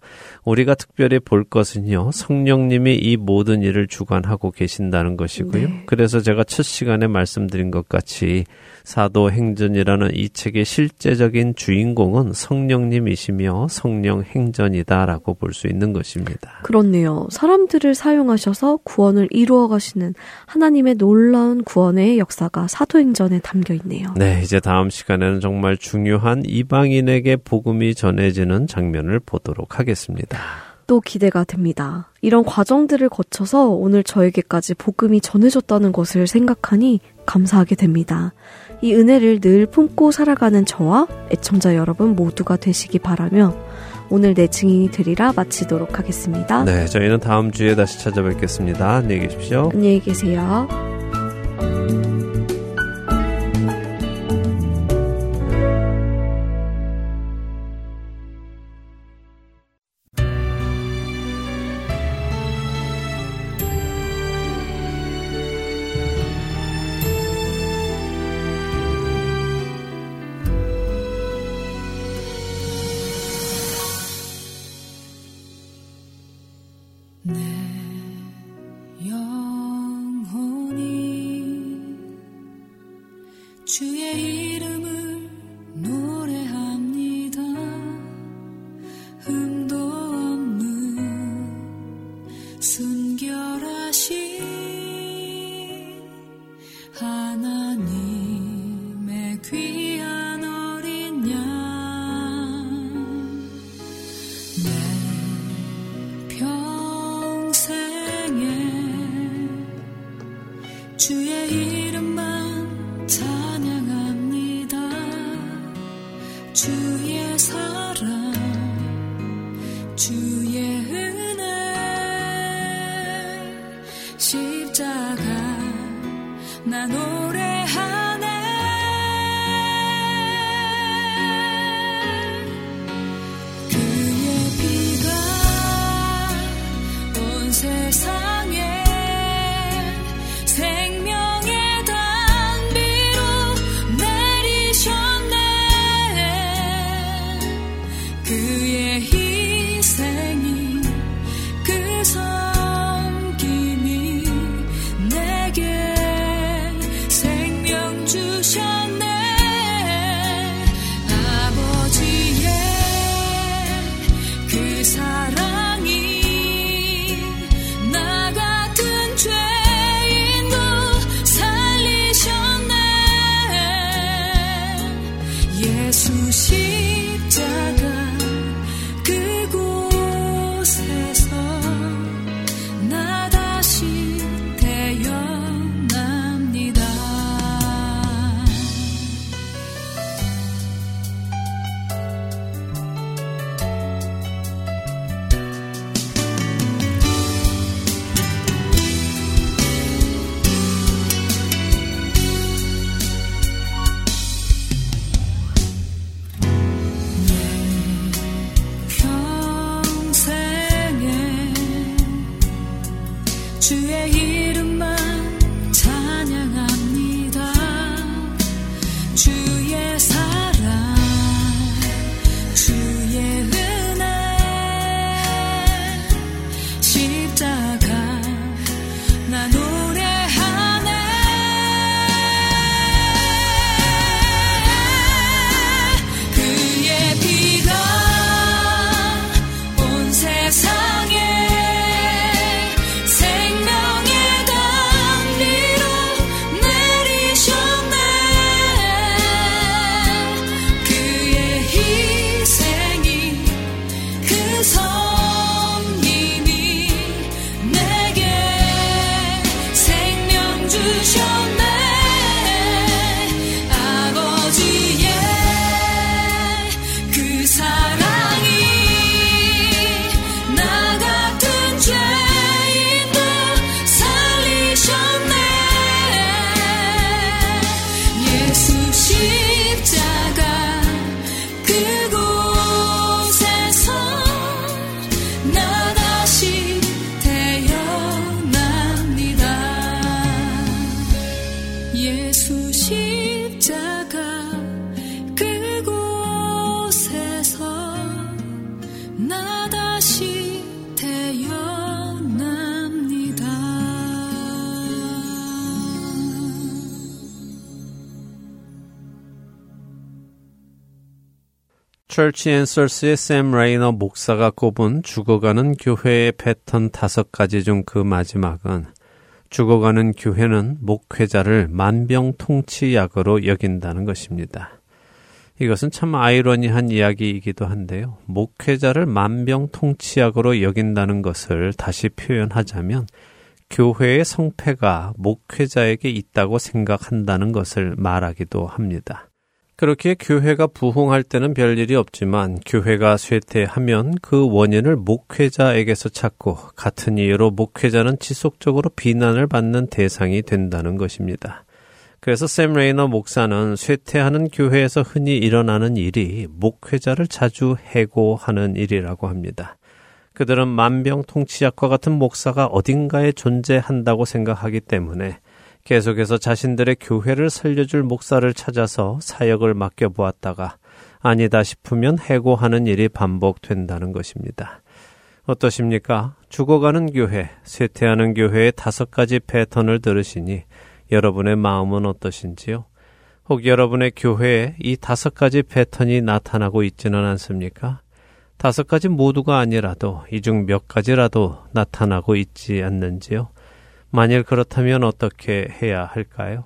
우리가 특별히 볼 것은요, 성령님이 이 모든 일을 주관하고 계신다는 것이고요. 네. 그래서 제가 첫 시간에 말씀드린 것 같이 사도행전이라는 이 책의 실제적인 주인공은 성령님이시며 성령 행전이다라고 볼 수 있는 것입니다. 그렇네요. 사람들을 사용하셔서 구원을 이루어 가시는 하나님의 놀라운 구원의 역사가 사도행전에 담겨 있네요. 네, 이제 다음 시간에는 정말 중요한 이방인에게 복음이 전해지는 장면을 보도록 하겠습니다. 또 기대가 됩니다. 이런 과정들을 거쳐서 오늘 저에게까지 복음이 전해졌다는 것을 생각하니 감사하게 됩니다. 이 은혜를 늘 품고 살아가는 저와 애청자 여러분 모두가 되시기 바라며 오늘 내 증인이 되리라 마치도록 하겠습니다. 네, 저희는 다음 주에 다시 찾아뵙겠습니다. 안녕히 계십시오. 안녕히 계세요. 철치 앤서스의 샘 라이너 목사가 꼽은 죽어가는 교회의 패턴 다섯 가지 중 그 마지막은 죽어가는 교회는 목회자를 만병통치약으로 여긴다는 것입니다. 이것은 참 아이러니한 이야기이기도 한데요. 목회자를 만병통치약으로 여긴다는 것을 다시 표현하자면 교회의 성패가 목회자에게 있다고 생각한다는 것을 말하기도 합니다. 그렇게 교회가 부흥할 때는 별일이 없지만 교회가 쇠퇴하면 그 원인을 목회자에게서 찾고 같은 이유로 목회자는 지속적으로 비난을 받는 대상이 된다는 것입니다. 그래서 샘 레이너 목사는 쇠퇴하는 교회에서 흔히 일어나는 일이 목회자를 자주 해고하는 일이라고 합니다. 그들은 만병통치약과 같은 목사가 어딘가에 존재한다고 생각하기 때문에 계속해서 자신들의 교회를 살려줄 목사를 찾아서 사역을 맡겨보았다가 아니다 싶으면 해고하는 일이 반복된다는 것입니다. 어떠십니까? 죽어가는 교회, 쇠퇴하는 교회의 다섯 가지 패턴을 들으시니 여러분의 마음은 어떠신지요? 혹 여러분의 교회에 이 다섯 가지 패턴이 나타나고 있지는 않습니까? 다섯 가지 모두가 아니라도 이 중 몇 가지라도 나타나고 있지 않는지요? 만일 그렇다면 어떻게 해야 할까요?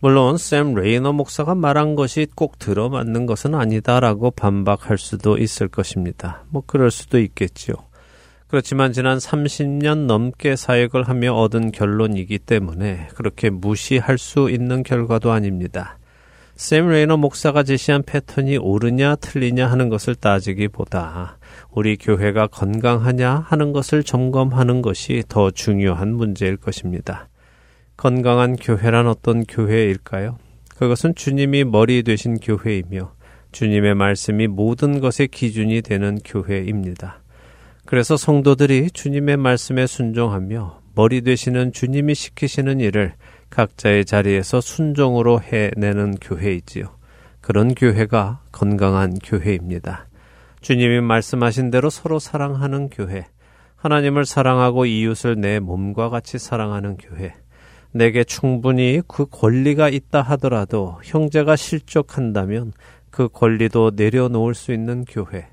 물론 샘 레이너 목사가 말한 것이 꼭 들어맞는 것은 아니다라고 반박할 수도 있을 것입니다. 뭐 그럴 수도 있겠지요. 그렇지만 지난 30년 넘게 사역을 하며 얻은 결론이기 때문에 그렇게 무시할 수 있는 결과도 아닙니다. 샘 레이너 목사가 제시한 패턴이 옳으냐 틀리냐 하는 것을 따지기보다 우리 교회가 건강하냐 하는 것을 점검하는 것이 더 중요한 문제일 것입니다. 건강한 교회란 어떤 교회일까요? 그것은 주님이 머리 되신 교회이며 주님의 말씀이 모든 것의 기준이 되는 교회입니다. 그래서 성도들이 주님의 말씀에 순종하며 머리 되시는 주님이 시키시는 일을 각자의 자리에서 순종으로 해내는 교회이지요. 그런 교회가 건강한 교회입니다. 주님이 말씀하신 대로 서로 사랑하는 교회, 하나님을 사랑하고 이웃을 내 몸과 같이 사랑하는 교회, 내게 충분히 그 권리가 있다 하더라도 형제가 실족한다면 그 권리도 내려놓을 수 있는 교회,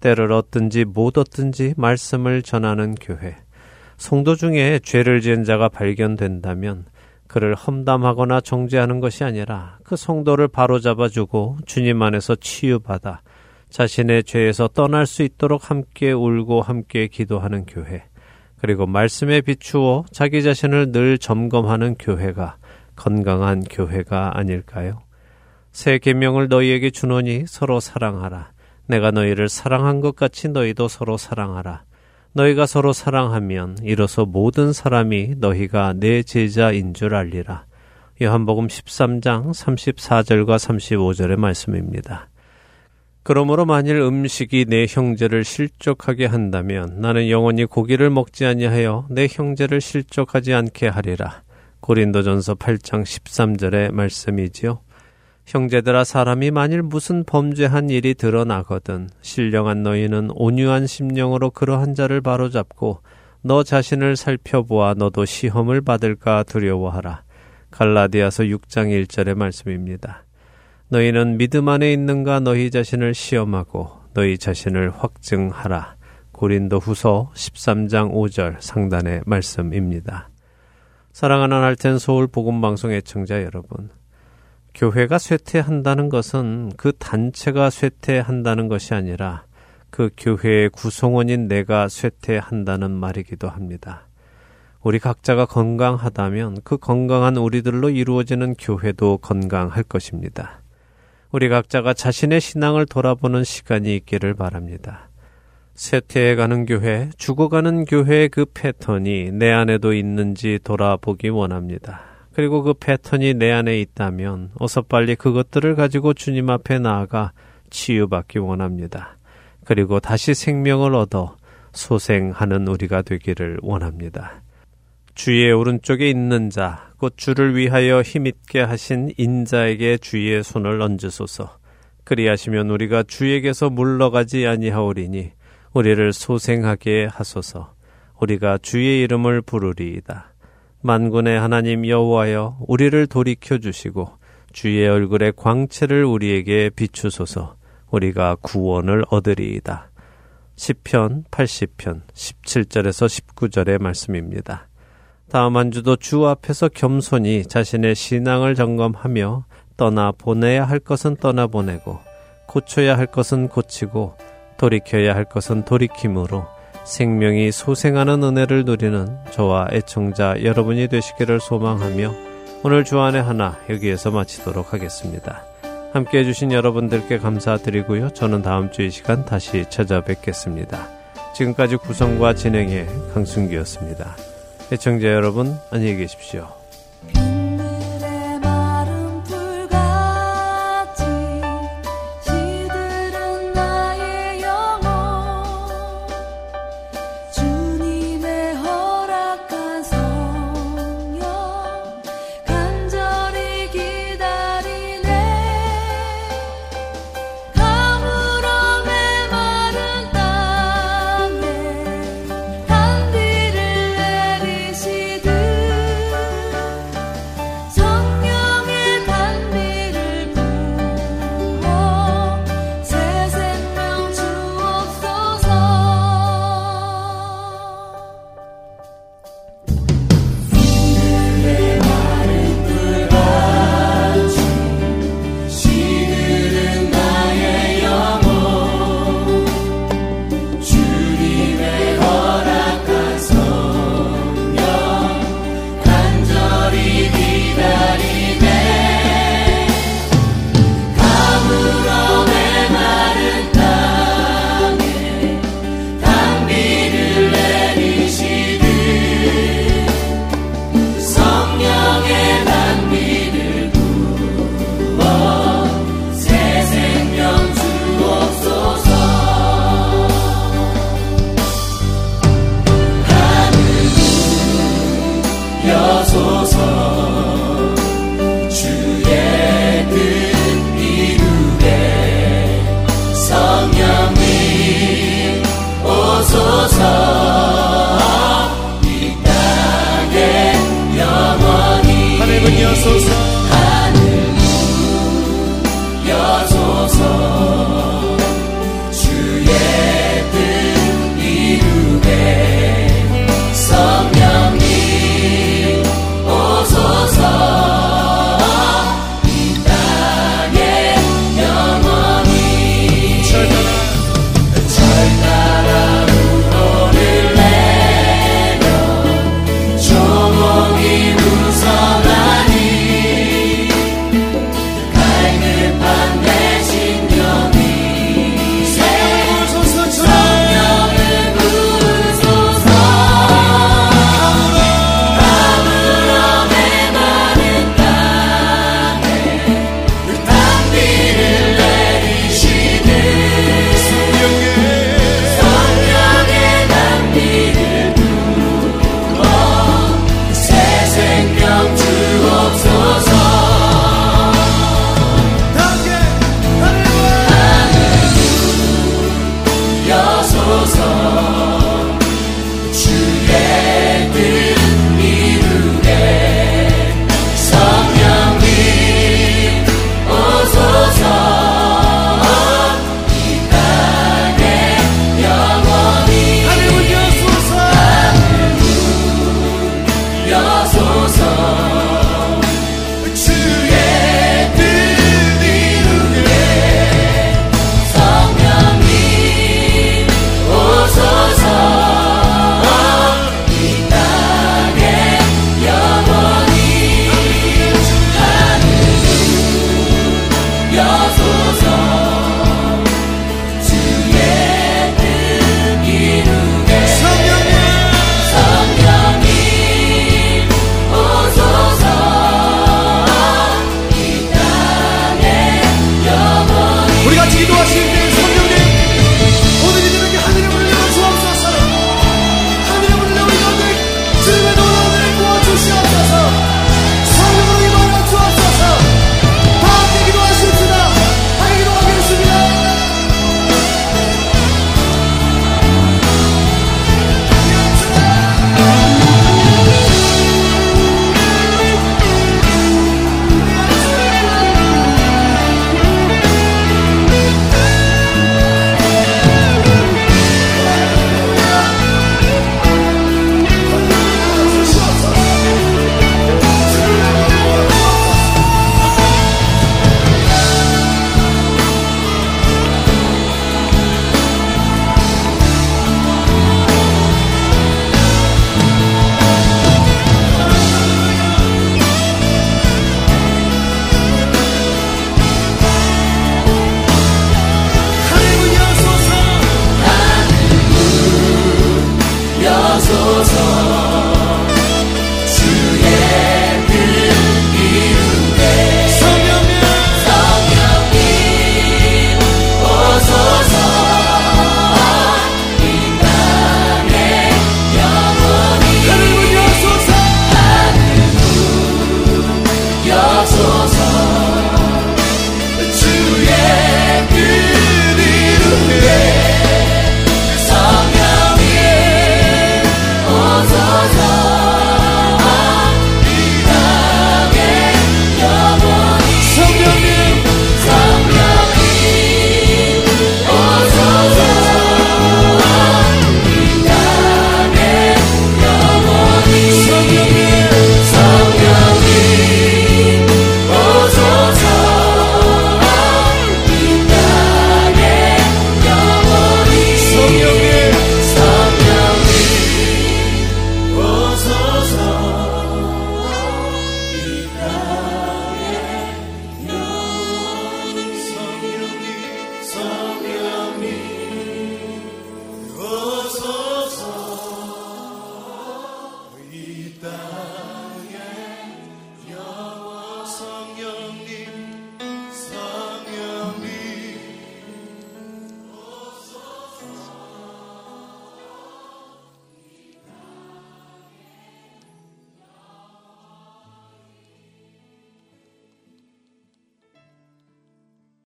때를 얻든지 못 얻든지 말씀을 전하는 교회, 성도 중에 죄를 지은 자가 발견된다면 그를 험담하거나 정죄하는 것이 아니라 그 성도를 바로잡아 주고 주님 안에서 치유받아 자신의 죄에서 떠날 수 있도록 함께 울고 함께 기도하는 교회, 그리고 말씀에 비추어 자기 자신을 늘 점검하는 교회가 건강한 교회가 아닐까요? 새 계명을 너희에게 주노니 서로 사랑하라. 내가 너희를 사랑한 것 같이 너희도 서로 사랑하라. 너희가 서로 사랑하면 이로써 모든 사람이 너희가 내 제자인 줄 알리라. 요한복음 13장 34절과 35절의 말씀입니다. 그러므로 만일 음식이 내 형제를 실족하게 한다면 나는 영원히 고기를 먹지 아니하여 내 형제를 실족하지 않게 하리라. 고린도전서 8장 13절의 말씀이지요. 형제들아 사람이 만일 무슨 범죄한 일이 드러나거든 신령한 너희는 온유한 심령으로 그러한 자를 바로잡고 너 자신을 살펴보아 너도 시험을 받을까 두려워하라. 갈라디아서 6장 1절의 말씀입니다. 너희는 믿음 안에 있는가 너희 자신을 시험하고 너희 자신을 확증하라. 고린도 후서 13장 5절 상단의 말씀입니다. 사랑하는 할텐 서울 복음방송 애청자 여러분. 교회가 쇠퇴한다는 것은 그 단체가 쇠퇴한다는 것이 아니라 그 교회의 구성원인 내가 쇠퇴한다는 말이기도 합니다. 우리 각자가 건강하다면 그 건강한 우리들로 이루어지는 교회도 건강할 것입니다. 우리 각자가 자신의 신앙을 돌아보는 시간이 있기를 바랍니다. 쇠퇴해 가는 교회, 죽어가는 교회의 그 패턴이 내 안에도 있는지 돌아보기 원합니다. 그리고 그 패턴이 내 안에 있다면 어서 빨리 그것들을 가지고 주님 앞에 나아가 치유받기 원합니다. 그리고 다시 생명을 얻어 소생하는 우리가 되기를 원합니다. 주의 오른쪽에 있는 자, 곧 주를 위하여 힘있게 하신 인자에게 주의 손을 얹으소서. 그리하시면 우리가 주에게서 물러가지 아니하오리니 우리를 소생하게 하소서. 우리가 주의 이름을 부르리이다. 만군의 하나님 여호와여 우리를 돌이켜 주시고 주의 얼굴의 광채를 우리에게 비추소서. 우리가 구원을 얻으리이다. 10편 80편 17절에서 19절의 말씀입니다. 다음 한 주도 주 앞에서 겸손히 자신의 신앙을 점검하며 떠나 보내야 할 것은 떠나 보내고 고쳐야 할 것은 고치고 돌이켜야 할 것은 돌이킴으로 생명이 소생하는 은혜를 누리는 저와 애청자 여러분이 되시기를 소망하며 오늘 주안의 하나 여기에서 마치도록 하겠습니다. 함께 해주신 여러분들께 감사드리고요. 저는 다음 주 이 시간 다시 찾아뵙겠습니다. 지금까지 구성과 진행의 강순기였습니다. 애청자 여러분, 안녕히 계십시오.